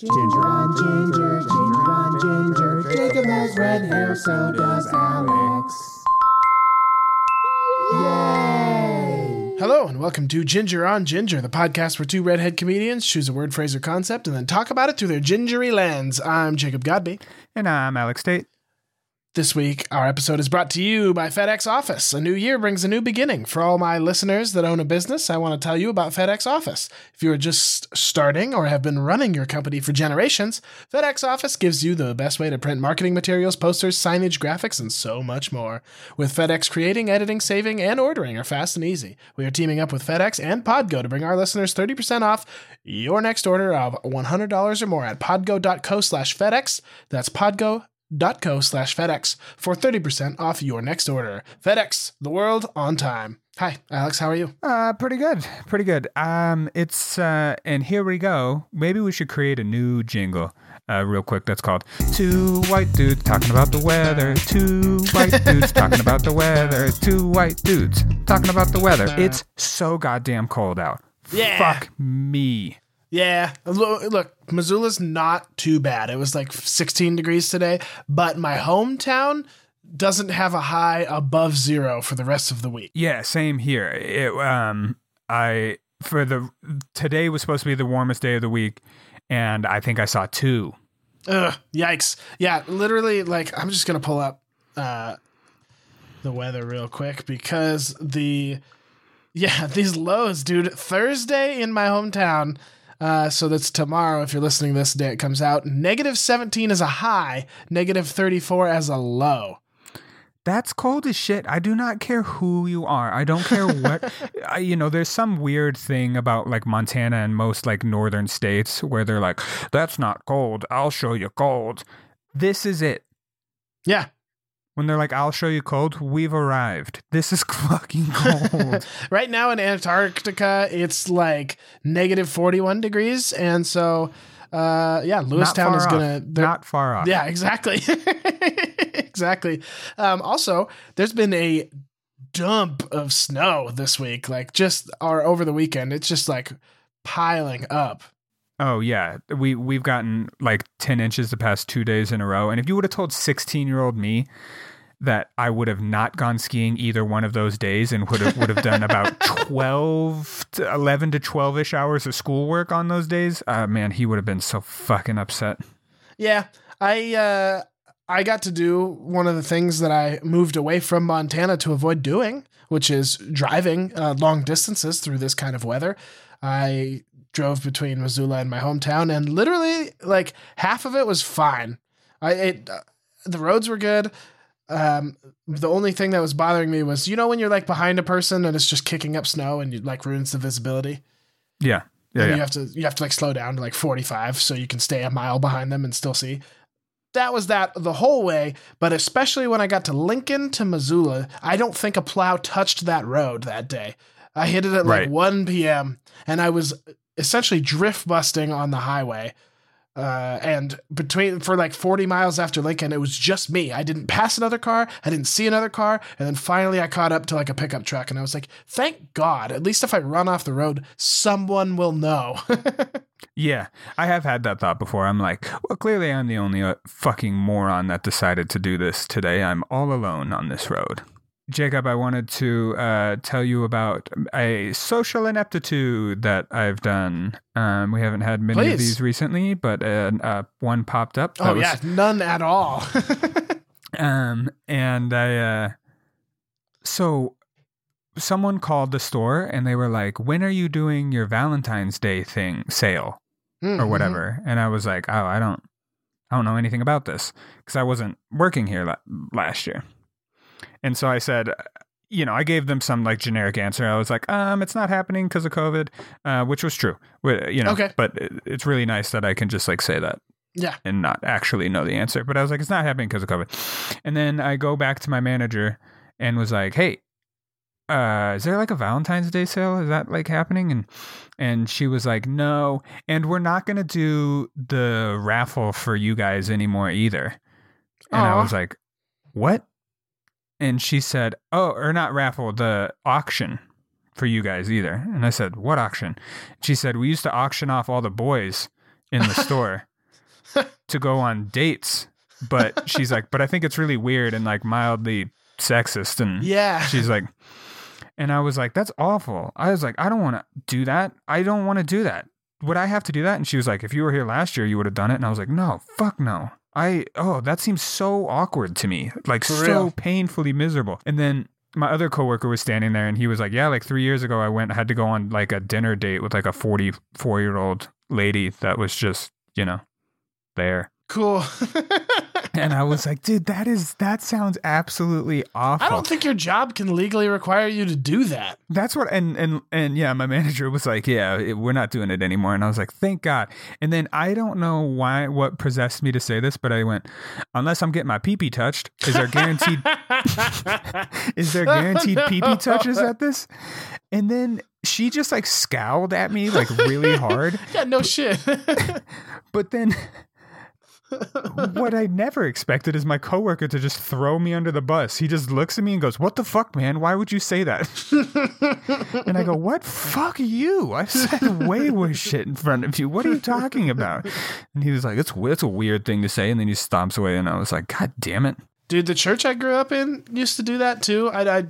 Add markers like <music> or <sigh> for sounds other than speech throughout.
Ginger on ginger, ginger on ginger. Jacob has red hair, so does Alex. Yay! Hello, and welcome to Ginger on Ginger, the podcast where two redhead comedians choose a word, phrase, or concept and then talk about it through their gingery lens. I'm Jacob Godby. And I'm Alex Tate. This week, our episode is brought to you by FedEx Office. A new year brings a new beginning. For all my listeners that own a business, I want to tell you about FedEx Office. If you are just starting or have been running your company for generations, FedEx Office gives you the best way to print marketing materials, posters, signage, graphics, and so much more. With FedEx, creating, editing, saving, and ordering are fast and easy. We are teaming up with FedEx and Podgo to bring our listeners 30% off your next order of $100 or more at podgo.co slash FedEx. That's podgo co slash FedEx for 30% off your next order. FedEx, the world on time. Hi, Alex, how are you? Uh, pretty good, pretty good. Um, it's uh, and here we go. Maybe we should create a new jingle, uh, real quick. That's called Two White Dudes Talking About the Weather. Two White <laughs> Dudes Talking About the Weather. Two White Dudes Talking About the Weather. It's so goddamn cold out. Yeah. Fuck me. Yeah, look, Missoula's not too bad. It was like 16 degrees today, but my hometown doesn't have a high above zero for the rest of the week. Yeah, same here. It um I for the today was supposed to be the warmest day of the week and I think I saw 2. Ugh, yikes. Yeah, literally, like, I'm just going to pull up uh, the weather real quick because the, yeah, <laughs> these lows, dude. Thursday in my hometown, uh, so that's tomorrow. If you're listening this day, it comes out. Negative 17 is a high, negative 34 as a low. That's cold as shit. I do not care who you are. I don't care what, <laughs> I, you know, there's some weird thing about like Montana and most like northern states where they're like, that's not cold. I'll show you cold. This is it. Yeah. When they're like, I'll show you cold, we've arrived. This is <laughs> fucking cold. <laughs> right now in Antarctica, it's like negative 41 degrees. And so, uh, yeah, Lewistown is going to. Not far off. Yeah, exactly. <laughs> exactly. Um, also, there's been a dump of snow this week, like just or over the weekend. It's just like piling up. Oh yeah, we we've gotten like ten inches the past two days in a row. And if you would have told sixteen year old me that I would have not gone skiing either one of those days and would have would have done about <laughs> 12 to 11 to 12ish hours of schoolwork on those days, uh, man, he would have been so fucking upset. Yeah, I uh I got to do one of the things that I moved away from Montana to avoid doing, which is driving uh, long distances through this kind of weather. I drove between Missoula and my hometown, and literally, like half of it was fine. I it uh, the roads were good. Um, the only thing that was bothering me was, you know, when you're like behind a person and it's just kicking up snow and it like ruins the visibility. Yeah, yeah, yeah. You have to you have to like slow down to like 45 so you can stay a mile behind them and still see. That was that the whole way, but especially when I got to Lincoln to Missoula, I don't think a plow touched that road that day. I hit it at like 1 p.m. and I was essentially drift busting on the highway. Uh, and between for like 40 miles after Lincoln, it was just me. I didn't pass another car, I didn't see another car, and then finally I caught up to like a pickup truck, and I was like, "Thank God! At least if I run off the road, someone will know." <laughs> Yeah, I have had that thought before. I'm like, well, clearly I'm the only uh, fucking moron that decided to do this today. I'm all alone on this road. Jacob, I wanted to uh, tell you about a social ineptitude that I've done. Um, we haven't had many Please. of these recently, but uh, uh, one popped up. oh was- yeah, none at all. <laughs> Um, and I, uh, so someone called the store and they were like, when are you doing your Valentine's Day thing sale or Mhm. whatever? And I was like, oh, I don't, I don't know anything about this because I wasn't working here la- last year. And so I said, you know, I gave them some like generic answer. I was like, um, it's not happening because of COVID, uh, which was true. You know, Okay. but it, it's really nice that I can just like say that Yeah. and not actually know the answer. But I was like, it's not happening because of COVID. And then I go back to my manager and was like, hey, uh, is there like a Valentine's Day sale? Is that like happening? And and she was like, no, and we're not gonna do the raffle for you guys anymore either. And I was like, what? And she said, oh, or not raffle, the auction for you guys either. And I said, what auction? She said, we used to auction off all the boys in the store. <laughs> to go on dates. But she's like, but I think it's really weird and like mildly sexist. And Yeah. she's like, and I was like, that's awful. I was like, I don't want to do that. I don't want to do that. Would I have to do that? And she was like, if you were here last year, you would have done it. And I was like, no, fuck no. I, oh, that seems so awkward to me. Like For so real. painfully miserable. And then my other coworker was standing there and he was like, yeah, like three years ago, I went, I had to go on like a dinner date with like a 44 year old lady that was just, you know, there. cool. <laughs> And I was like, dude, that is, that sounds absolutely awful. I don't think your job can legally require you to do that. That's what, and and and yeah, my manager was like, "Yeah, it, we're not doing it anymore." And I was like, "Thank God." And then I don't know why, what possessed me to say this, but I went, "Unless I'm getting my pee pee touched, is there guaranteed? <laughs> <laughs> is there guaranteed oh, pee pee touches at this?" And then she just like scowled at me like really hard. <laughs> Yeah, no shit. But then. What I never expected is my coworker to just throw me under the bus. He just looks at me and goes, "What the fuck, man? Why would you say that?" <laughs> and I go, "What? Fuck you! I said way worse shit in front of you. What are you talking about?" And he was like, "It's it's a weird thing to say," and then he stomps away. And I was like, "God damn it!" Dude, the church I grew up in used to do that too. I, I,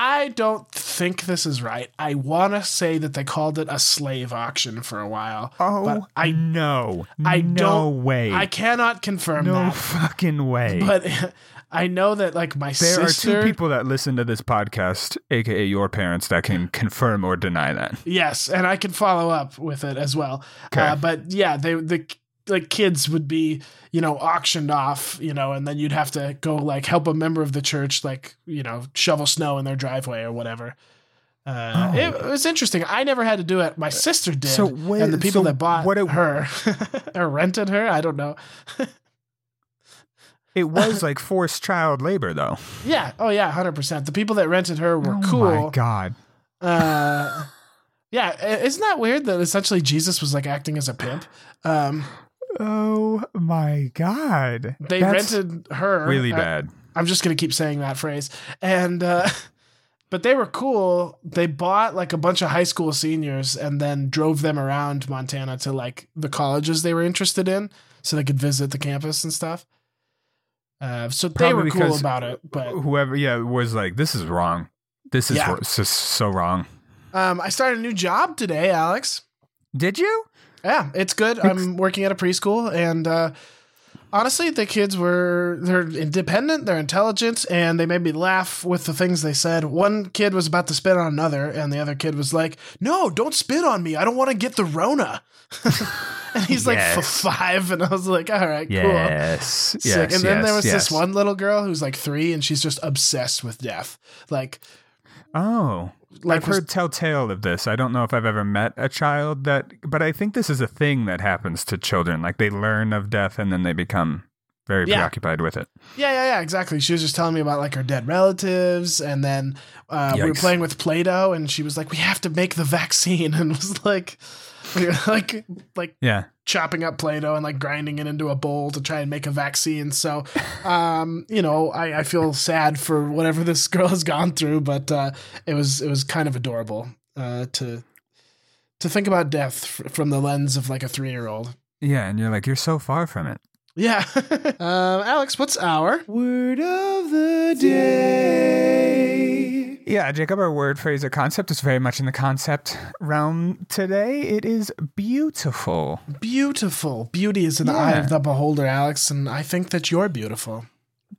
I don't think this is right. I want to say that they called it a slave auction for a while. Oh, but I, know. I no way, I cannot confirm no that. fucking way. But <laughs> I know that like my there sister. are two people that listen to this podcast, aka your parents, that can confirm or deny that. Yes, and I can follow up with it as well. Okay. Uh, but yeah, they the like kids would be you know auctioned off, you know, and then you'd have to go like help a member of the church like you know shovel snow in their driveway or whatever. Uh, Oh. it, was interesting. I never had to do it. My sister did, So when, and the people so that bought what it- her <laughs> or rented her, I don't know. It was like forced child labor, though. Yeah, oh yeah, hundred percent. The people that rented her were oh cool. my god! Uh, yeah, isn't that weird that essentially Jesus was like acting as a pimp? Um, Oh my god! they That's rented her really bad. I'm just gonna keep saying that phrase, and uh, <laughs> but they were cool. They bought like a bunch of high school seniors and then drove them around Montana to like the colleges they were interested in, so they could visit the campus and stuff. Uh, so they were cool about it, but Whoever, yeah, was like, "This is wrong. This is Yeah. wr- this is so wrong." um, I started a new job today, Alex. Did you? Yeah, it's good. I'm working at a preschool, and uh, honestly, the kids were they're independent, they're intelligent, and they made me laugh with the things they said. One kid was about to spit on another, and the other kid was like, "No, don't spit on me. I don't want to get the Rona." <laughs> and he's like f- Yes. five, and I was like, "All right, cool." Yes. Sick. Yes. and then yes, there was yes. this one little girl who's like three, and she's just obsessed with death. Like, Oh, like I've heard telltale of this. I don't know if I've ever met a child that, but I think this is a thing that happens to children. Like they learn of death and then they become very Yeah. preoccupied with it. Yeah, yeah, yeah, exactly. She was just telling me about like her dead relatives, and then uh, we were playing with Play-Doh, and she was like, "We have to make the vaccine," <laughs> and was like, we were like, like Yeah. chopping up Play-Doh and like grinding it into a bowl to try and make a vaccine. So, um, you know, I, I feel sad for whatever this <laughs> girl has gone through, but uh, it was it was kind of adorable uh, to to think about death f- from the lens of like a three year old. Yeah. And you're like, you're so far from it. Yeah, um, <laughs> Alex, what's our Word of the day. Yeah, Jacob, our word, phrase, or concept is very much in the concept realm today. It is beautiful. Beautiful. Beauty is in the eye of the beholder, Alex, and I think that you're beautiful.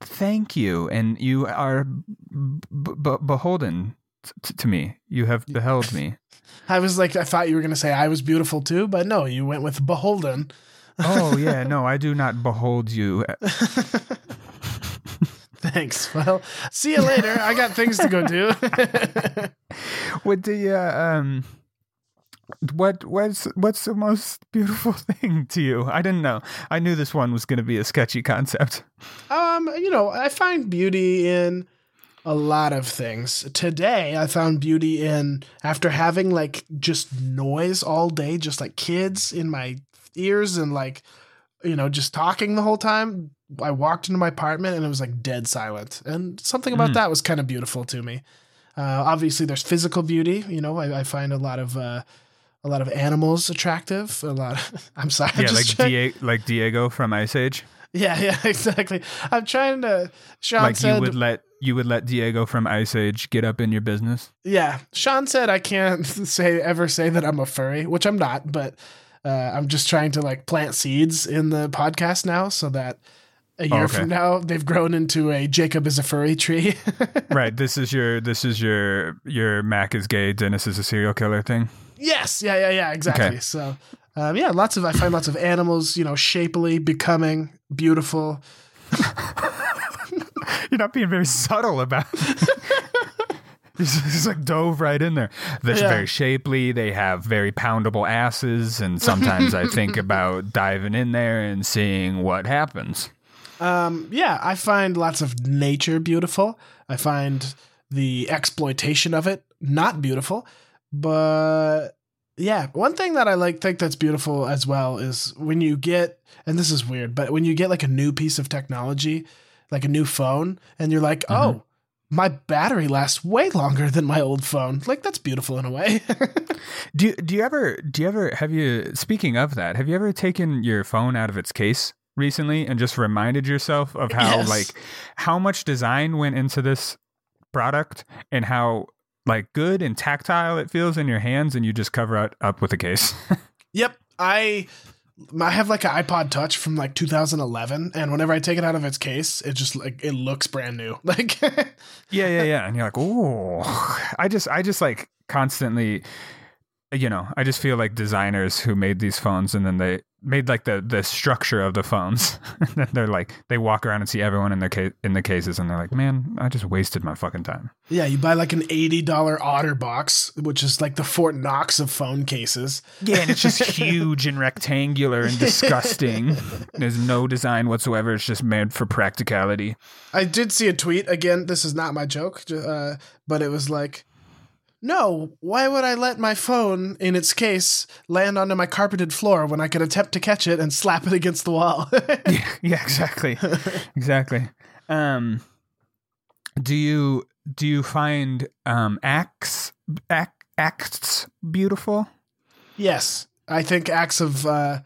Thank you. And you are b- b- beholden t- to me. You have beheld me. <laughs> I was like, I thought you were going to say I was beautiful too, but no, you went with beholden. Oh, yeah. <laughs> No, I do not behold you. <laughs> Thanks. Well, see you later. I got things to go do. <laughs> What do you, um, what what's what's the most beautiful thing to you? I didn't know. I knew this one was going to be a sketchy concept. um, you know, I find beauty in a lot of things. Today, I found beauty in after having like just noise all day, just like kids in my ears and like you know, just talking the whole time. I walked into my apartment and it was like dead silent. And something about Mm. that was kind of beautiful to me. Uh, obviously, there's physical beauty. You know, I, I find a lot of uh, a lot of animals attractive. A lot. Of, <laughs> I'm sorry. I'm Yeah, like trying- Diego, like Diego from Ice Age. yeah, yeah, <laughs> exactly. I'm trying to. Sean like said, you would let you would let Diego from Ice Age get up in your business. yeah. Sean said I can't <laughs> say ever say that I'm a furry, which I'm not, but uh, I'm just trying to like plant seeds in the podcast now, so that a year Oh, okay. from now they've grown into a Jacob is a furry tree. <laughs> right. This is your this is your your Mac is gay, Dennis is a serial killer thing. Yes, yeah, yeah, yeah, exactly. Okay. So, um, yeah, lots of I find lots of animals, you know, shapely, becoming, beautiful. <laughs> You're not being very subtle about. <laughs> He's he's like dove right in there. They're Yeah. very shapely. They have very poundable asses, and sometimes I think <laughs> about diving in there and seeing what happens. Um, yeah, I find lots of nature beautiful. I find the exploitation of it not beautiful, but yeah, one thing that I like think that's beautiful as well is when you get, and this is weird, but when you get like a new piece of technology, like a new phone, and you're like, oh. My battery lasts way longer than my old phone. Like that's beautiful in a way. <laughs> Do you, do you ever do you ever have you speaking of that? Have you ever taken your phone out of its case recently and just reminded yourself of how Yes. like how much design went into this product and how like good and tactile it feels in your hands and you just cover it up with a case. <laughs> Yep, I I have like an iPod Touch from like 2011, and whenever I take it out of its case, it just like it looks brand new. <laughs> Like, yeah, yeah, yeah. And you're like, "Oh, <laughs> I just I just like constantly you know, I just feel like designers who made these phones and then they made like the the structure of the phones. <laughs> and they're like they walk around and see everyone in their ca- in the cases and they're like, "Man, I just wasted my fucking time." yeah, you buy like an eighty dollar OtterBox, which is like the Fort Knox of phone cases. Yeah, and it's just huge and rectangular and disgusting. <laughs> There's no design whatsoever. It's just made for practicality. I did see a tweet again. This is not my joke, uh, but it was like, "No, why would I let my phone in its case land onto my carpeted floor when I could attempt to catch it and slap it against the wall?" <laughs> yeah, yeah, exactly, exactly. Um, do you do you find um acts act, acts beautiful? Yes, I think acts of. Uh,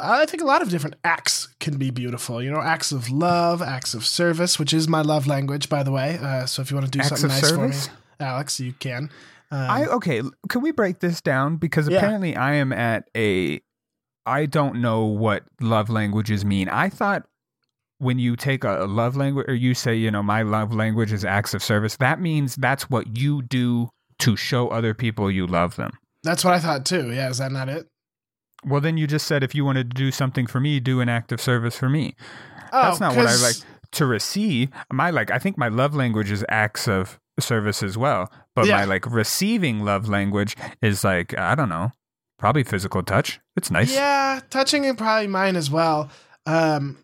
I think a lot of different acts can be beautiful. You know, acts of love, acts of service, which is my love language, by the way. Uh, so if you want to do Acts something nice service? for me, Alex, you can. Um, I okay. Can we break this down because Yeah. apparently I am at a. I don't know what love languages mean. I thought when you take a, a love language or you say you know my love language is acts of service, that means that's what you do to show other people you love them. that's what I thought too. Yeah, is that not it? Well, then you just said if you wanted to do something for me, do an act of service for me. Oh, That's not what I like to receive. My like, I think my love language is acts of service as well. But Yeah. my like receiving love language is like I don't know, probably physical touch. It's nice. Yeah, touching is probably mine as well. Um,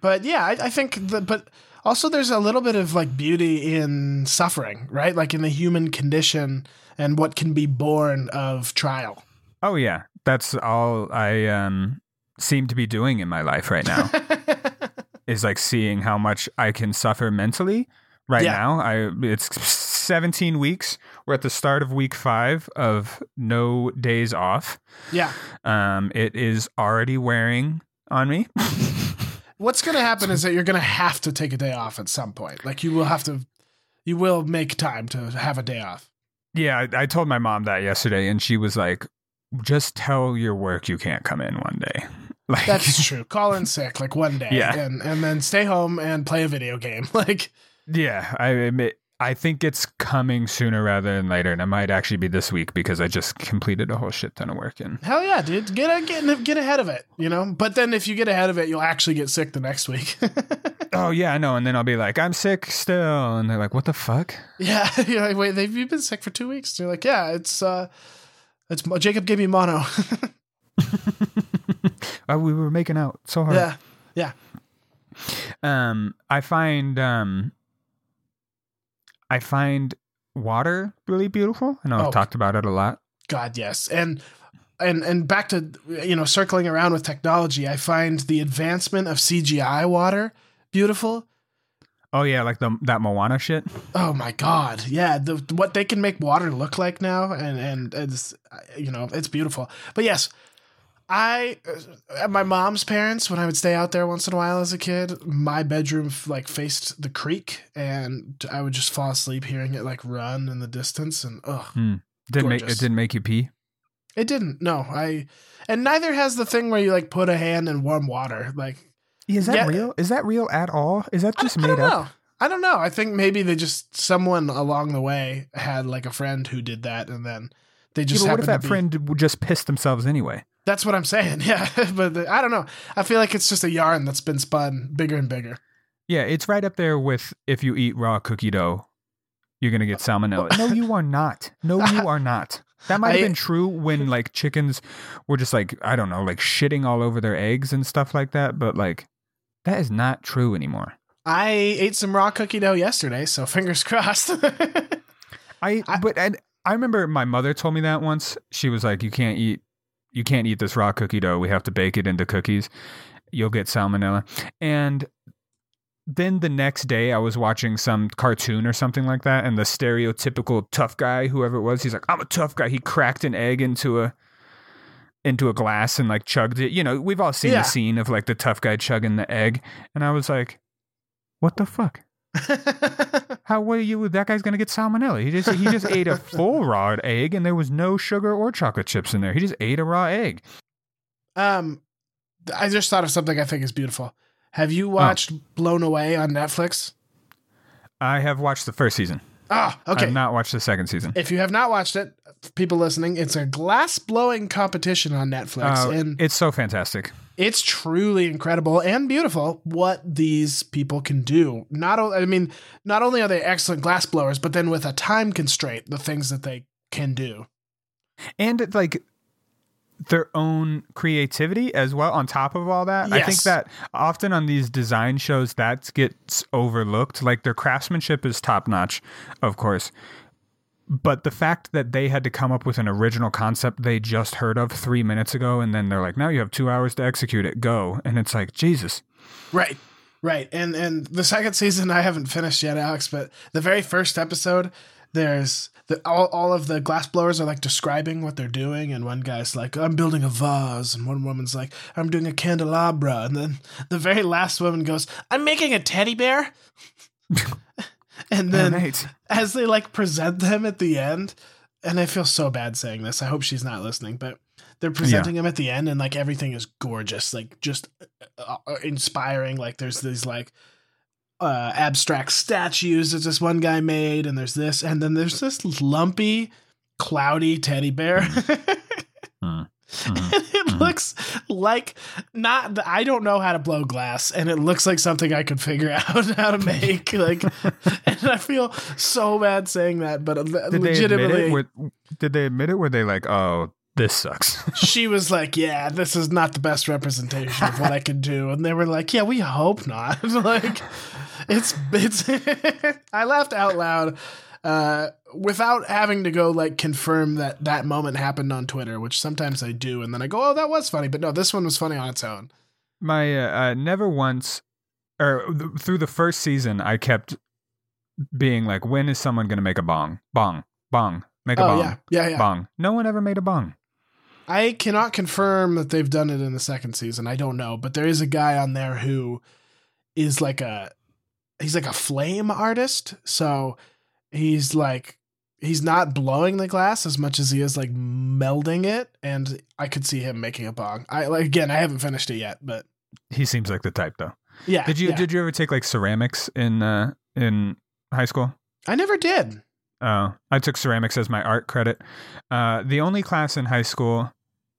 but yeah, I, I think the but also there's a little bit of like beauty in suffering, right? Like in the human condition and what can be born of trial. Oh yeah, that's all I um seem to be doing in my life right now. <laughs> is like seeing how much I can suffer mentally. Right Yeah. now, I it's 17 weeks. We're at the start of week five of no days off. yeah. Um, it is already wearing on me. <laughs> What's going to happen is that you're going to have to take a day off at some point. Like you will have to, you will make time to have a day off. yeah, I, I told my mom that yesterday, and she was like, "Just tell your work you can't come in one day." <laughs> Like That's true. Call in sick like one day, <laughs> Yeah. and and then stay home and play a video game. Like yeah, I admit. I think it's coming sooner rather than later, and it might actually be this week because I just completed a whole shit ton of work. And hell yeah, dude, get get get ahead of it, you know. But then if you get ahead of it, you'll actually get sick the next week. <laughs> oh yeah, I know. And then I'll be like, "I'm sick still," and they're like, "What the fuck?" yeah, <laughs> you're like, wait, they've you've been sick for two weeks. And you're like, yeah, it's uh, it's Jacob gave me mono. oh, <laughs> we were making out so hard. yeah, yeah. um i find um i find water really beautiful i know Oh. i've talked about it a lot God, yes. And and and back to you know circling around with technology, I find the advancement of CGI water beautiful. Oh yeah, like the that Moana shit. Oh my god, yeah, the what they can make water look like now, and and it's you know it's beautiful. But yes, I at my mom's parents when I would stay out there once in a while as a kid, my bedroom like faced the creek, and I would just fall asleep hearing it like run in the distance, and ugh, Hmm. Didn't make it didn't make you pee. it didn't. No, I and neither has the thing where you like put a hand in warm water, like. Is that Yeah. real? Is that real at all? Is that just I, I made don't up? know. I don't know. I think maybe they just someone along the way had like a friend who did that, and then they Yeah, just but what if that to be- friend just pissed themselves anyway? That's what I'm saying. <laughs> Yeah, but the- I don't know. I feel like it's just a yarn that's been spun bigger and bigger. Yeah, it's right up there with if you eat raw cookie dough, you're gonna get uh, salmonella. No, <laughs> you are not. No, you <laughs> are not. That might have been true when like chickens were just like I don't know, like shitting all over their eggs and stuff like that. But like that is not true anymore. I ate some raw cookie dough yesterday, so fingers crossed. I, but I, I remember my mother told me that once. She was like, "You can't eat, you can't eat this raw cookie dough. We have to bake it into cookies. You'll get salmonella." And then the next day, I was watching some cartoon or something like that, and the stereotypical tough guy, whoever it was, he's like, "I'm a tough guy." He cracked an egg into a into a glass and like chugged it. You know, we've all seen Yeah. the scene of like the tough guy chugging the egg, and I was like, "What the fuck?" <laughs> How are you? That guy's gonna get salmonella. He just he just ate a <laughs> full raw egg, and there was no sugar or chocolate chips in there. He just ate a raw egg. um, I just thought of something I think is beautiful. Have Oh. you watched Blown Away on Netflix? I have watched the first season. Ah, I okay. have not watched the second season. if you have not watched it, people listening, it's a glass blowing competition on Netflix, Uh, and it's so fantastic. It's truly incredible and beautiful what these people can do. Not, I mean, not only are they excellent glass blowers, but then with a time constraint, the things that they can do. and like their own creativity as well on top of all that i think that often on these design shows that gets overlooked like their craftsmanship is top notch of course but the fact that they had to come up with an original concept they just heard of three minutes ago and then they're like now you have two hours to execute it go and it's like jesus Right. Right. And and the second season I haven't finished yet, Alex, but the very first episode, there's the all, all of the glass blowers are like describing what they're doing, and one guy's like, I'm building a vase, and one woman's like, I'm doing a candelabra, and then the very last woman goes, I'm making a teddy bear. <laughs> <laughs> and then as they like present them at the end, and I feel so bad saying this. I hope she's not listening, but they're presenting them at the end, and like everything is gorgeous, like just uh, uh, inspiring. Like there's these like uh, abstract statues that this one guy made, and there's this, and then there's this lumpy, cloudy teddy bear. <laughs> Hmm. <laughs> And it looks like not the, I don't know how to blow glass and it looks like something I could figure <laughs> out how to make like <laughs> and I feel so bad saying that but did legitimately it were, did they admit it were they like oh this sucks? She was like yeah this is not the best representation of what I can do. And they were like yeah we hope not. Like it's it's I laughed out loud uh, without having to go like confirm that that moment happened on Twitter, which sometimes I do, and then I go, "Oh, that was funny," but no, this one was funny on its own. my uh, uh, never once or th- through the first season i kept being like when is someone going to make a bong? Bong. Bong. Make a Oh bong. yeah, yeah, yeah. bong. No one ever made a bong. I cannot confirm that they've done it in the second season. I don't know, but there is a guy on there who is like a he's like a flame artist. So he's like he's not blowing the glass as much as he is like melding it and I could see him making a bong. I like again, I haven't finished it yet, but he seems like the type though yeah. did you yeah. did you ever take like ceramics in uh in high school I never did. Oh, I took ceramics as my art credit. Uh, the only class in high school,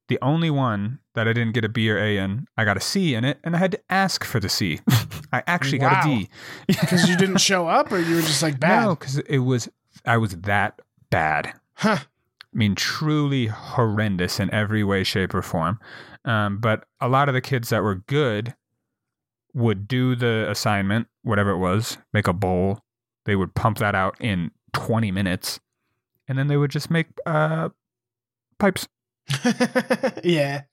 the only one that I didn't get a B or A in, I got a C in it, and I had to ask for the C. <laughs> I actually got a D Because <laughs> you didn't show up or you were just like bad. No, because it was I was that bad. Huh. I mean, truly horrendous in every way, shape, or form. Um, but a lot of the kids that were good would do the assignment, whatever it was, make a bowl. They would pump that out in 20 minutes, and then they would just make uh, pipes. <laughs> yeah.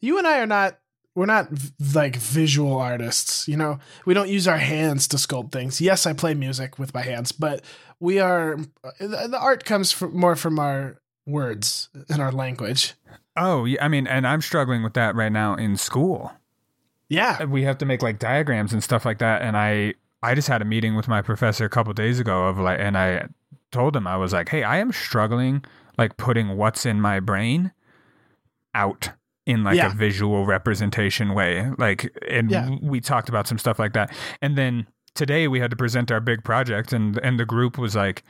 You and I are not we're not v- like visual artists, you know. We don't use our hands to sculpt things. Yes, I play music with my hands, but we are uh, the the art comes from, more from our words and our language. Oh, yeah, I mean, and I'm struggling with that right now in school. Yeah. We have to make like diagrams and stuff like that, and I I just had a meeting with my professor a couple days ago of like, and I told him I was like, hey, I am struggling like putting what's in my brain out in like Yeah. a visual representation way. Like, and Yeah. we talked about some stuff like that, and then today we had to present our big project, and and the group was like.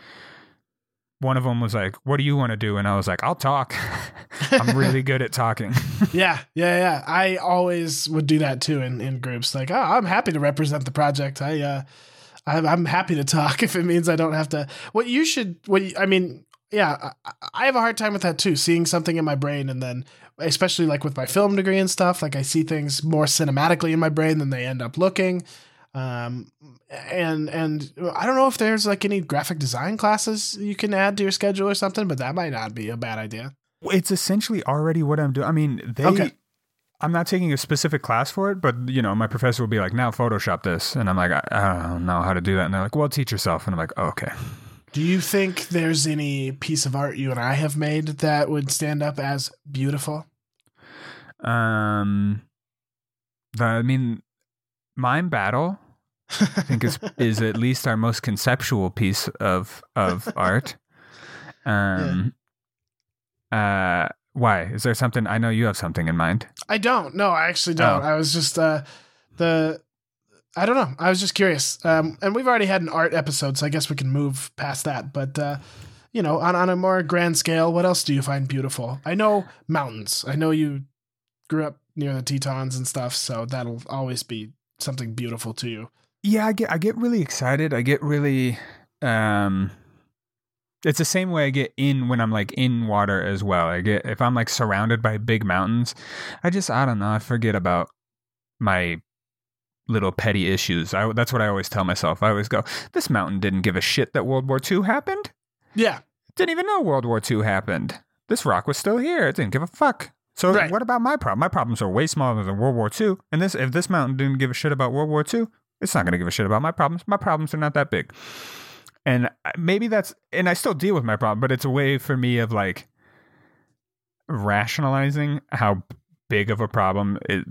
One of them was like, "What do you want to do?" And I was like, "I'll talk. <laughs> I'm really good at talking." <laughs> Yeah, yeah, yeah. I always would do that too in, in groups. Like, oh, I'm happy to represent the project. I, uh, I'm, I'm happy to talk <laughs> if it means I don't have to. What you should, what you, I mean, yeah, I, I have a hard time with that too. Seeing something in my brain and then, especially like with my film degree and stuff, like I see things more cinematically in my brain than they end up looking. Um, and and I don't know if there's like any graphic design classes you can add to your schedule or something, but that might not be a bad idea. it's essentially already what I'm doing. I mean, they. Okay. I'm not taking a specific class for it, but you know, my professor will be like, "Now Photoshop this," and I'm like, "I, I don't know how to do that." And they're like, "Well, teach yourself." And I'm like, oh, "Okay." Do you think there's any piece of art you and I have made that would stand up as beautiful? Um, the, I mean, mime battle. I think is <laughs> is at least our most conceptual piece of of art. <laughs> Um. Uh. Why is there something? I know you have something in mind. I don't. No, I actually don't. Oh. I was just uh the I don't know. I was just curious. Um and we've already had an art episode, so I guess we can move past that. But uh you know, on, on a more grand scale, what else do you find beautiful? I know mountains. I know you grew up near the Tetons and stuff, so that'll always be something beautiful to you. yeah i get i get really excited i get really um it's the same way i get in when i'm like in water as well i get if i'm like surrounded by big mountains i just i don't know i forget about my little petty issues I, that's what i always tell myself i always go this mountain didn't give a shit that world war ii happened Yeah. didn't even know world war ii happened this rock was still here it didn't give a fuck so Right. what about my problem my problems are way smaller than world war ii and this if this mountain didn't give a shit about world war ii it's not going to give a shit about my problems. My problems are not that big. And maybe that's, and I still deal with my problem, but it's a way for me of like rationalizing how big of a problem it,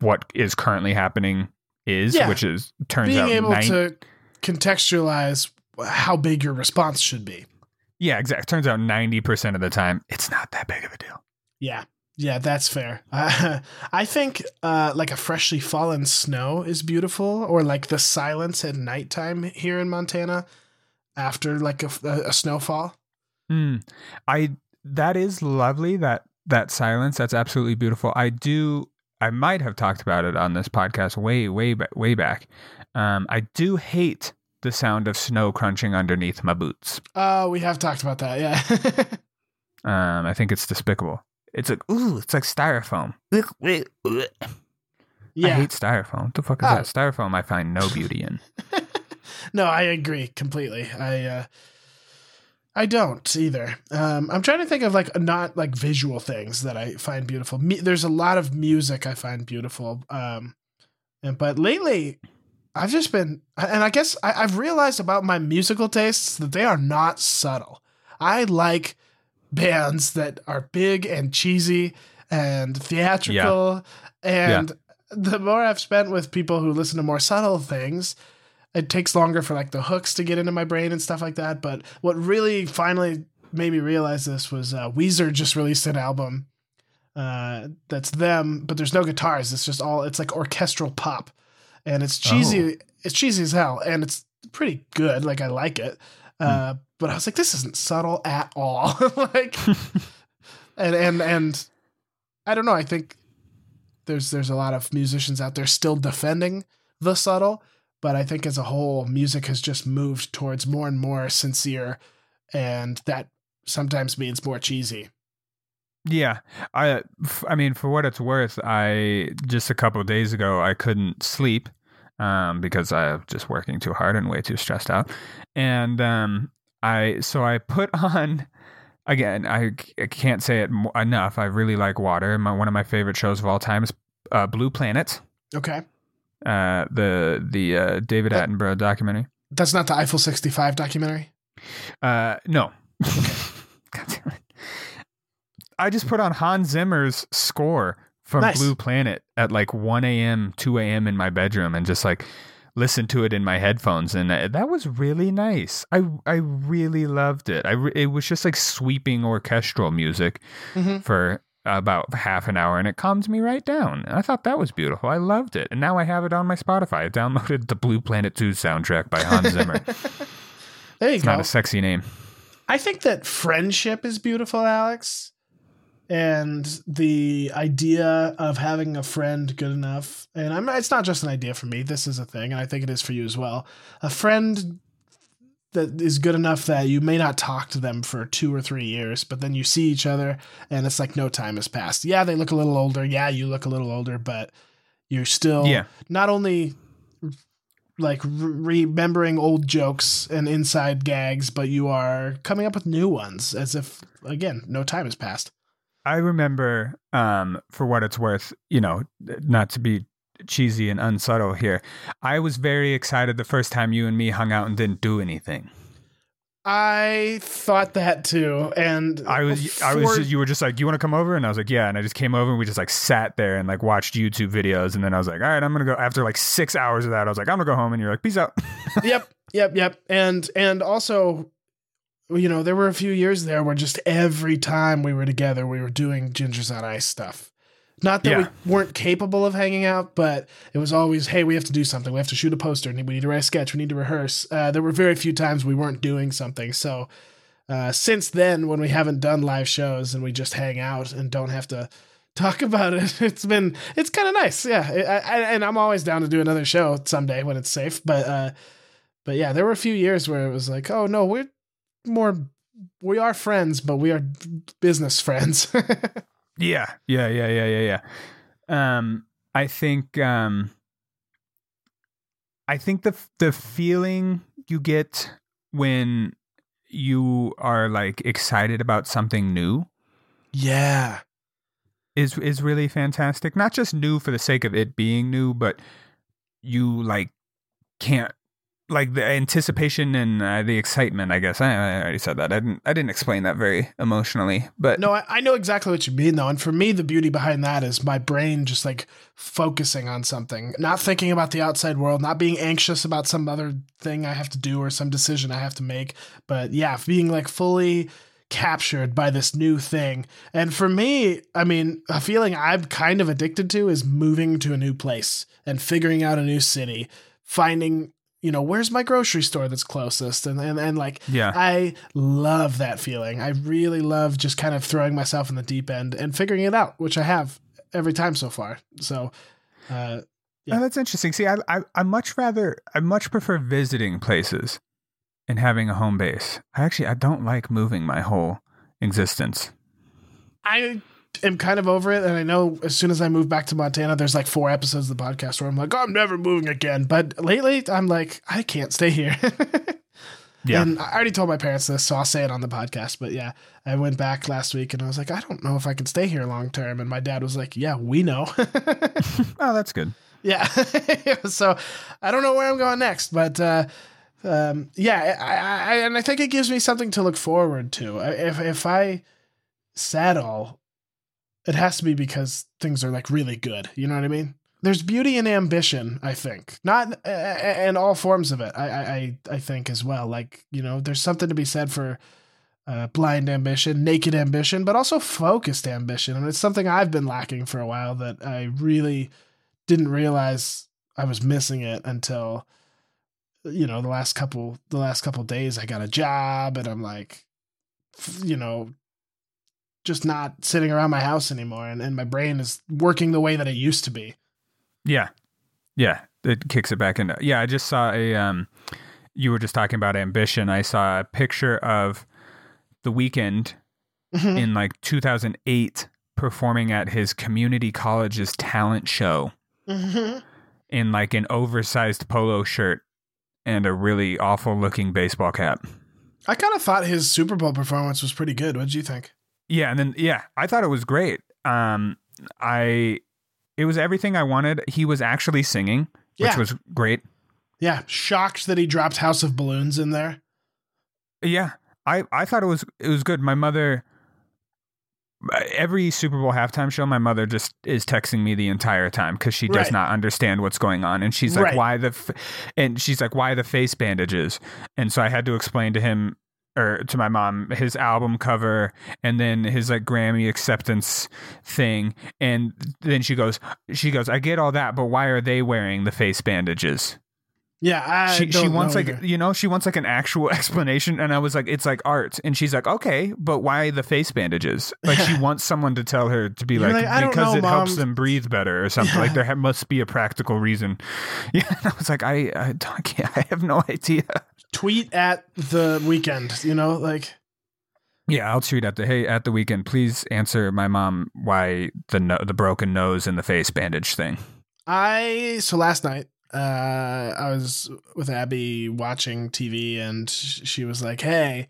what is currently happening is, Yeah. which is turns Being out able nine- to contextualize how big your response should be. yeah, exactly. Turns out ninety percent of the time it's not that big of a deal. Yeah. Yeah, that's fair. Uh, <laughs> I think uh, like a freshly fallen snow is beautiful, or like the silence at nighttime here in Montana after like a, a, a snowfall. Mm. I that is lovely that that silence that's absolutely beautiful. I do I might have talked about it on this podcast way way way back. Um I do hate the sound of snow crunching underneath my boots. Oh, we have talked about that. Yeah. <laughs> Um I think it's despicable. It's like ooh, it's like styrofoam. Yeah. I hate styrofoam. What the fuck is Oh. that? Styrofoam I find no beauty in. <laughs> no, I agree completely. I uh I don't either. Um I'm trying to think of like not like visual things that I find beautiful. Me- there's a lot of music I find beautiful. Um and but lately I've just been and I guess I, I've realized about my musical tastes that they are not subtle. I like bands that are big and cheesy and theatrical and the more I've spent with people who listen to more subtle things, it takes longer for like the hooks to get into my brain and stuff like that. But what really finally made me realize this was uh, Weezer just released an album uh, that's them, but there's no guitars. It's just all it's like orchestral pop, and it's cheesy. It's cheesy as hell, and it's pretty good. Like I like it. Uh, But I was like, this isn't subtle at all. <laughs> like, <laughs> and and and I don't know. I think there's there's a lot of musicians out there still defending the subtle, but I think as a whole, music has just moved towards more and more sincere, and that sometimes means more cheesy. Yeah, I, I mean, for what it's worth, I just a couple of days ago I couldn't sleep um, because I'm just working too hard and way too stressed out, and um, I so I put <laughs> on again. I, I can't say it enough. I really like Water. My, one of my favorite shows of all time is uh, Blue Planet, Okay. Uh, the the uh, David Uh, Attenborough documentary. That's not the Eiffel 65 documentary. Uh, no. <laughs> God damn it. I just put on Hans Zimmer's score from Nice. Blue Planet at like 1 a.m., 2 a.m. in my bedroom and just like listened to it in my headphones. And that was really nice. I, I really loved it. I re- it was just like sweeping orchestral music Mhm. for about half an hour and it calmed me right down. I thought that was beautiful. I loved it. And now I have it on my Spotify. I downloaded the Blue Planet 2 soundtrack by Hans Zimmer. <laughs> There you it's go. not a sexy name. I think that friendship is beautiful, Alex. And the idea of having a friend good enough, and I'm it's not just an idea for me. This is a thing, and I think it is for you as well. A friend that is good enough that you may not talk to them for two or three years, but then you see each other and it's like no time has passed. Yeah, they look a little older. Yeah, you look a little older, but you're still Yeah. not only like re- remembering old jokes and inside gags, but you are coming up with new ones as if again no time has passed. I remember, um, for what it's worth, you know, not to be cheesy and unsubtle here, I was very excited the first time you and me hung out and didn't do anything. I thought that too, and I was, I was, for- you were just like, "You want to come over?" And I was like, "Yeah." And I just came over and we just like sat there and like watched YouTube videos. And then I was like, "All right, I'm gonna go." After like six hours of that, I was like, "I'm gonna go home." And you're like, "Peace out." <laughs> yep, yep, yep. And and also, you know, there were a few years there where just every time we were together, we were doing gingers on ice stuff. Not that Yeah. we weren't capable of hanging out, but it was always, hey, we have to do something. We have to shoot a poster. We need to write a sketch. We need to rehearse. Uh, there were very few times we weren't doing something. So uh, since then, when we haven't done live shows and we just hang out and don't have to talk <laughs> about it, it's been it's kind of nice. Yeah, I, I, and I'm always down to do another show someday when it's safe. But uh, but yeah, there were a few years where it was like, oh no, we're more we are friends, but we are business friends. <laughs> Yeah, yeah, yeah, yeah, yeah, yeah. Um, I think, um, I think the the feeling you get when you are like excited about something new yeah. is is really fantastic. Not just new for the sake of it being new, but you like can't like the anticipation and uh, the excitement. I guess I, I already said that. I didn't. I didn't explain that very emotionally, but No, I, I know exactly what you mean though. And for me, the beauty behind that is my brain just like focusing on something, not thinking about the outside world, not being anxious about some other thing I have to do or some decision I have to make. But yeah, being like fully captured by this new thing. And for me, I mean, a feeling I'm kind of addicted to is moving to a new place and figuring out a new city, finding, you know, where's my grocery store that's closest and and, and like yeah, I love that feeling. I really love just kind of throwing myself in the deep end and figuring it out, which I have every time so far. So, uh, Yeah. Oh, that's interesting. See, I, I I much rather I much prefer visiting places and having a home base. I actually I don't like moving my whole existence. I am kind of over it. And I know as soon as I move back to Montana, there's like four episodes of the podcast where I'm like, oh, I'm never moving again. But lately, I'm like, I can't stay here. <laughs> Yeah. And I already told my parents this, so I'll say it on the podcast. But yeah, I went back last week and I was like, I don't know if I can stay here long term. And my dad was like, Yeah, we know. <laughs> Oh, that's good. Yeah. <laughs> so I don't know where I'm going next, but uh, um, yeah, I, I, and I think it gives me something to look forward to. If if I settle, it has to be because things are like really good. You know what I mean? There's beauty in ambition. I think not in all forms of it. I, I I I think as well. Like you know, there's something to be said for. Uh, blind ambition, naked ambition, but also focused ambition. And it's something I've been lacking for a while that I really didn't realize I was missing it until you know the last couple the last couple days I got a job and I'm like you know just not sitting around my house anymore and, and my brain is working the way that it used to be. Yeah. Yeah. It kicks it back into Yeah, I just saw a um you were just talking about ambition. I saw a picture of the Weeknd Mhm. in like 2008 performing at his community college's talent show Mhm. in like an oversized polo shirt and a really awful looking baseball cap. I kind of thought his Super Bowl performance was pretty good. What did you think? Yeah, and then yeah, I thought it was great. Um I it was everything I wanted. He was actually singing, which Yeah. was great. Yeah, shocked that he dropped House of Balloons in there. Yeah, I I thought it was it was good. My mother. Every Super Bowl halftime show, my mother just is texting me the entire time because she does Right. not understand what's going on, and she's like, Right. "Why the?" F-? And she's like, "Why the face bandages?" And so I had to explain to him or to my mom his album cover and then his like Grammy acceptance thing, and then she goes, "She goes, I get all that, but why are they wearing the face bandages?" Yeah, I she she wants like either. you know she wants like an actual <laughs> explanation. And i was like it's like art. And she's like okay but why the face bandages? Like she <laughs> wants someone to tell her to be like, like, because know, it helps them breathe better or something. Yeah. like there ha- must be a practical reason. <laughs> Yeah and i was like i i, don't, I I have no idea tweet at the Weeknd. You know, like yeah i'll tweet at the hey at the Weeknd please answer my mom why the no, the broken nose and the face bandage thing I so last night uh I was with Abby watching TV and she was like, "Hey,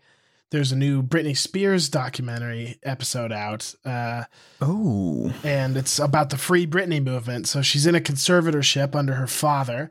there's a new Britney Spears documentary episode out." Uh oh and it's about the Free Britney movement. So she's in a conservatorship under her father.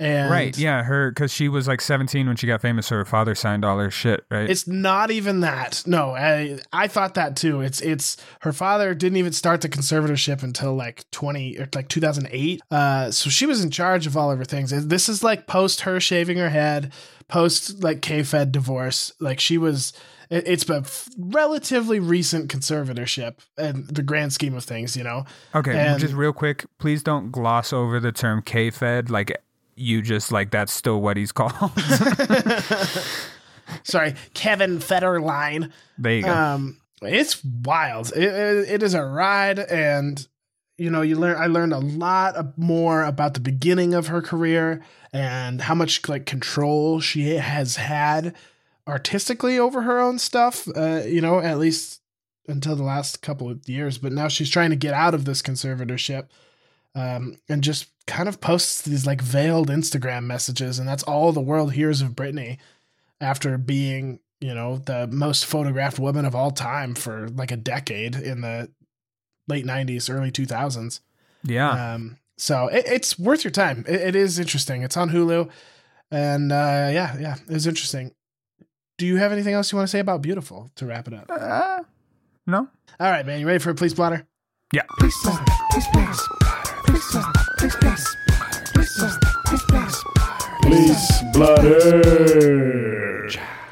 And right yeah her because she was like 17 when she got famous so her father signed all her shit right It's not even that. No, I I thought that too. It's it's her father didn't even start the conservatorship until like 20 or like 2008. Uh so she was in charge of all of her things. This is like post her shaving her head, post like K-Fed divorce. Like she was it- it's a f- relatively recent conservatorship in the grand scheme of things, you know. Okay, And- just real quick, please don't gloss over the term K-Fed. Like you just like that's still what he's <laughs> called. <laughs> Sorry, Kevin Federline. there you go. Um, it's wild. It, it, it is a ride, and you know, you learn. I learned a lot more about the beginning of her career and how much like control she has had artistically over her own stuff. Uh, you know, at least until the last couple of years. But now she's trying to get out of this conservatorship, um, and just kind of posts these like veiled Instagram messages, and that's all the world hears of Britney after being you know the most photographed woman of all time for like a decade in the late 90s early 2000s yeah. um so it, it's worth your time it, it is interesting it's on hulu and uh yeah yeah it's interesting do you have anything else you want to say about beautiful to wrap it up Uh, no. all right man you ready for a police blotter Yeah. Police blotter.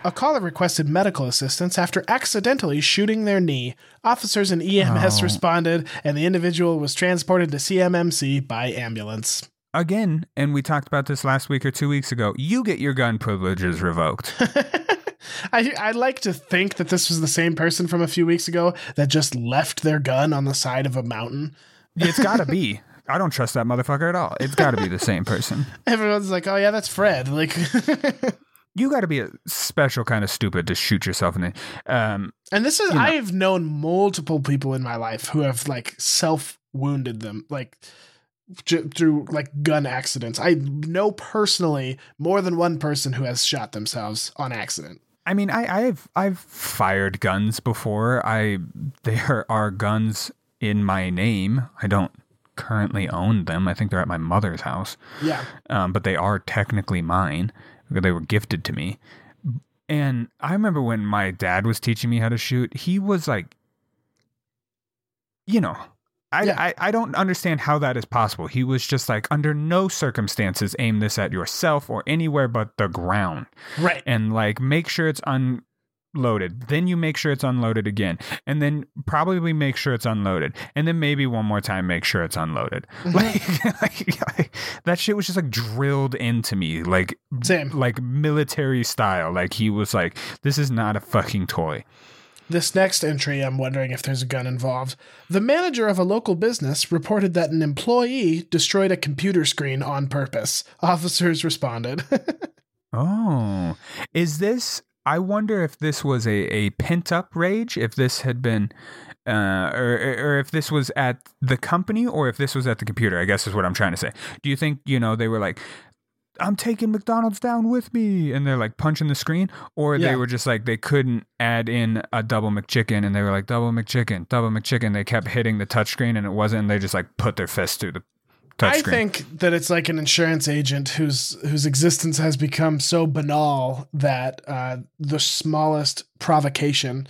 A caller requested medical assistance after accidentally shooting their knee. Officers and EMS Oh. responded, and the individual was transported to CMMC by ambulance. Again, and we talked about this last week or two weeks ago. You get your gun privileges revoked. <laughs> I I like to think that this was the same person from a few weeks ago that just left their gun on the side of a mountain. it's got to be. <laughs> I don't trust that motherfucker at all. It's got to be the same person. <laughs> Everyone's like, "Oh yeah, that's Fred." Like, <laughs> You got to be a special kind of stupid to shoot yourself in the. Um, and this is You know. I've known multiple people in my life who have like self wounded them, like j- through like gun accidents. I know personally more than one person who has shot themselves on accident. I mean, I, I've I've fired guns before. I there are guns in my name. I don't currently own them. I think they're at my mother's house, Yeah, um, but they are technically mine. They were gifted to me. And I remember when my dad was teaching me how to shoot. He was like, you know. I, Yeah. I, I don't understand how that is possible. He was just like, under no circumstances aim this at yourself or anywhere but the ground right. and like make sure it's unloaded. Then you make sure it's unloaded again, and then probably make sure it's unloaded, and then maybe one more time make sure it's unloaded. Mm-hmm. <laughs> Like, like, <laughs> that shit was just like drilled into me, like Same. like military style. Like he was like, "This is not a fucking toy." This next entry, I'm wondering if there's a gun involved. The manager of a local business reported that an employee destroyed a computer screen on purpose. Officers responded. <laughs> Oh, is this? I wonder if this was a, a pent up rage. If this had been, uh, or or if this was at the company, or if this was at the computer. I guess is what I'm trying to say. Do you think you know they were like, I'm taking McDonald's down with me, and they're like punching the screen, or Yeah. they were just like they couldn't add in a double McChicken, and they were like double McChicken, double McChicken. They kept hitting the touchscreen, and it wasn't. And they just like put their fist through the I touchscreen. think that it's like an insurance agent whose whose existence has become so banal that uh, the smallest provocation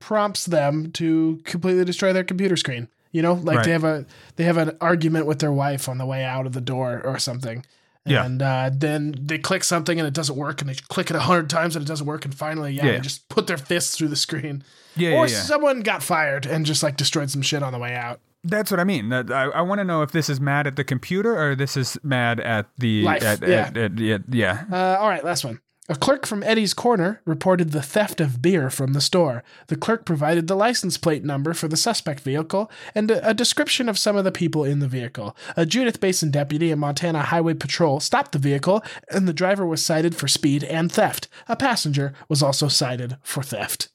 prompts them to completely destroy their computer screen. You know, like they have a they have an argument with their wife on the way out of the door or something. Yeah. And uh, then they click something and it doesn't work, and they click it a hundred times and it doesn't work, and finally, yeah, Yeah. they just put their fists through the screen. yeah, or yeah, yeah. someone got fired and just like destroyed some shit on the way out. That's what I mean. I, I want to know if this is mad at the computer or this is mad at the Life, At, yeah. at- at- yeah, yeah. Uh, all right, last one. A clerk from Eddie's Corner reported the theft of beer from the store. The clerk provided the license plate number for the suspect vehicle and a, a description of some of the people in the vehicle. A Judith Basin deputy and Montana Highway Patrol stopped the vehicle, and the driver was cited for speed and theft. A passenger was also cited for theft.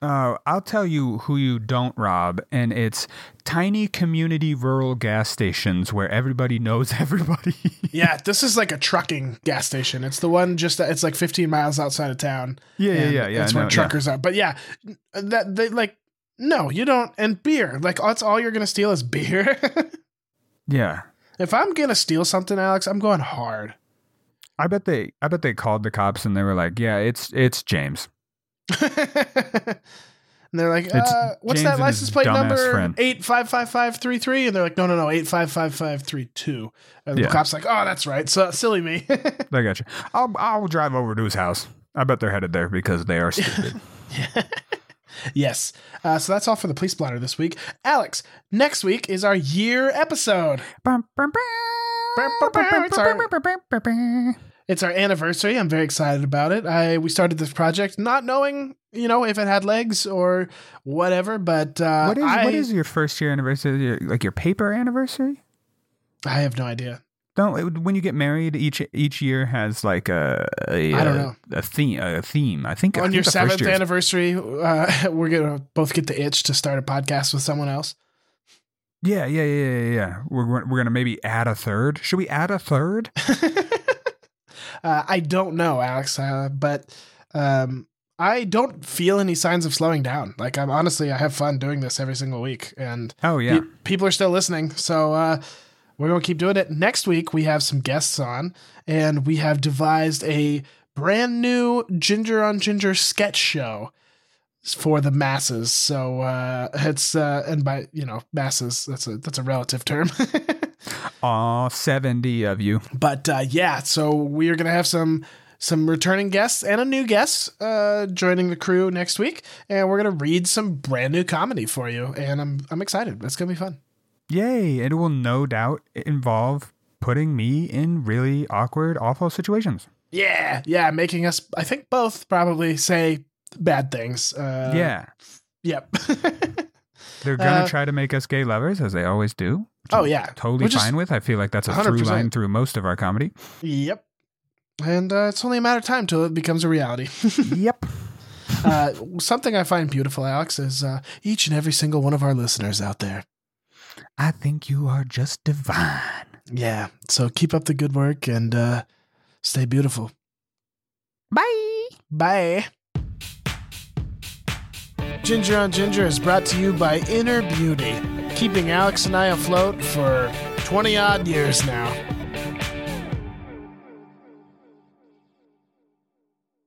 Uh, I'll tell you who you don't rob, and it's tiny community rural gas stations where everybody knows <laughs> everybody. Yeah, this is like a trucking gas station. It's the one just that, it's like 15 miles outside of town. Yeah, yeah, yeah, yeah, That's no, where yeah. truckers are. But yeah, that they like no, you don't. And beer, like that's all you're gonna steal is beer. <laughs> yeah, if I'm gonna steal something, Alex, I'm going hard. I bet they, I bet they called the cops and they were like, "Yeah, it's it's James." <laughs> and they're like, uh, "What's that license plate number? Eight five five five three three? And they're like, "No, no, no, eight five five five three two. And the Yeah. cops like, "Oh, that's right. So silly me." <laughs> I got you. I'll I'll drive over to his house. I bet they're headed there because they are stupid. <laughs> yes. Uh, so that's all for the police blotter this week. Alex, next week is our year episode. It's our, it's our anniversary. I'm very excited about it. I we started this project not knowing, you know, if it had legs or whatever, but uh, what is I, what is your first year anniversary? Your- Like your paper anniversary? I have no idea. Don't when you get married, each each year has like a, a I don't a- know. a theme a theme. I think I On think your seventh anniversary, uh, <laughs> we're gonna both get the itch to start a podcast with someone else. Yeah, yeah, yeah, yeah, yeah. We're we're gonna maybe add a third. Should we add a third? <laughs> Uh, I don't know, Alex, uh, but um, I don't feel any signs of slowing down. Like I'm honestly, I have fun doing this every single week, and Oh yeah. pe- people are still listening. So uh, we're gonna keep doing it. Next week we have some guests on, and we have devised a brand new Ginger on Ginger sketch show for the masses. So uh, it's uh, and by you know masses, that's a that's a relative term. <laughs> Aw, 70 of you. But uh, yeah, so we are gonna have some some returning guests and a new guest uh, joining the crew next week, and we're gonna read some brand new comedy for you, and I'm I'm excited. It's gonna be fun. Yay. It will no doubt involve putting me in really awkward, awful situations. Yeah, yeah, making us I think both probably say bad things. Uh, yeah. Yep. <laughs> They're going to uh, try to make us gay lovers, as they always do. oh yeah. Totally Which fine with. I feel like that's a through 100%. line through most of our comedy. Yep. And uh, it's only a matter of time till it becomes a reality. <laughs> yep. uh, something I find beautiful, Alex, is uh, each and every single one of our listeners out there. I think you are just divine. Yeah. So keep up the good work and uh, stay beautiful. Bye. Bye. Ginger on Ginger is brought to you by Inner Beauty, keeping Alex and I afloat for 20 odd years now.